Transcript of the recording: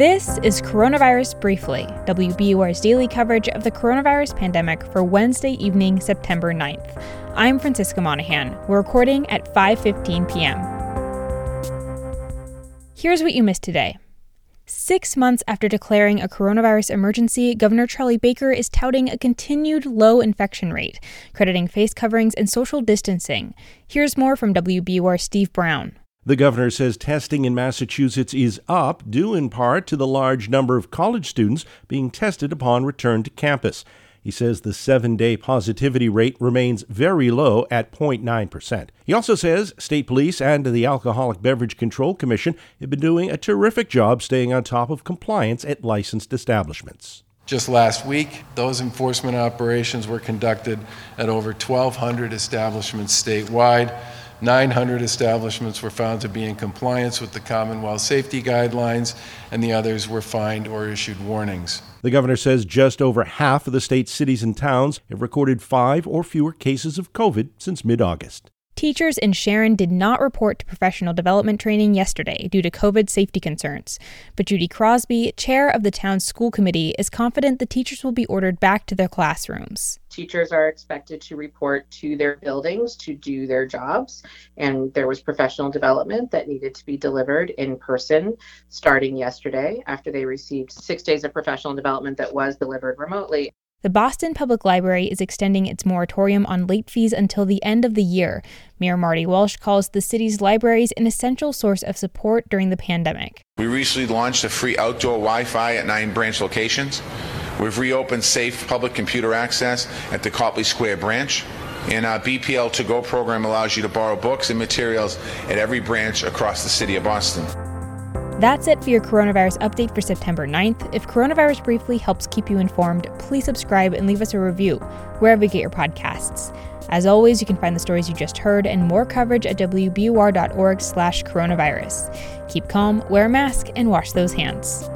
This is Coronavirus Briefly, WBUR's daily coverage of the coronavirus pandemic for Wednesday evening, September 9th. I'm Francisca Monahan. We're recording at 5:15 p.m. Here's what you missed today. Six months after declaring a coronavirus emergency, Governor Charlie Baker is touting a continued low infection rate, crediting face coverings and social distancing. Here's more from WBUR Steve Brown. The governor says testing in Massachusetts is up, due in part to the large number of college students being tested upon return to campus. He says the seven day positivity rate remains very low at 0.9%. He also says state police and the Alcoholic Beverage Control Commission have been doing a terrific job staying on top of compliance at licensed establishments. Just last week, those enforcement operations were conducted at over 1,200 establishments statewide. 900 establishments were found to be in compliance with the Commonwealth safety guidelines, and the others were fined or issued warnings. The governor says just over half of the state's cities and towns have recorded five or fewer cases of COVID since mid August. Teachers in Sharon did not report to professional development training yesterday due to COVID safety concerns. But Judy Crosby, chair of the town's school committee, is confident the teachers will be ordered back to their classrooms. Teachers are expected to report to their buildings to do their jobs, and there was professional development that needed to be delivered in person starting yesterday after they received six days of professional development that was delivered remotely. The Boston Public Library is extending its moratorium on late fees until the end of the year. Mayor Marty Walsh calls the city's libraries an essential source of support during the pandemic. We recently launched a free outdoor Wi Fi at nine branch locations. We've reopened safe public computer access at the Copley Square branch. And our BPL to go program allows you to borrow books and materials at every branch across the city of Boston. That's it for your coronavirus update for September 9th. If Coronavirus Briefly helps keep you informed, please subscribe and leave us a review wherever you get your podcasts. As always, you can find the stories you just heard and more coverage at wbur.org slash coronavirus. Keep calm, wear a mask, and wash those hands.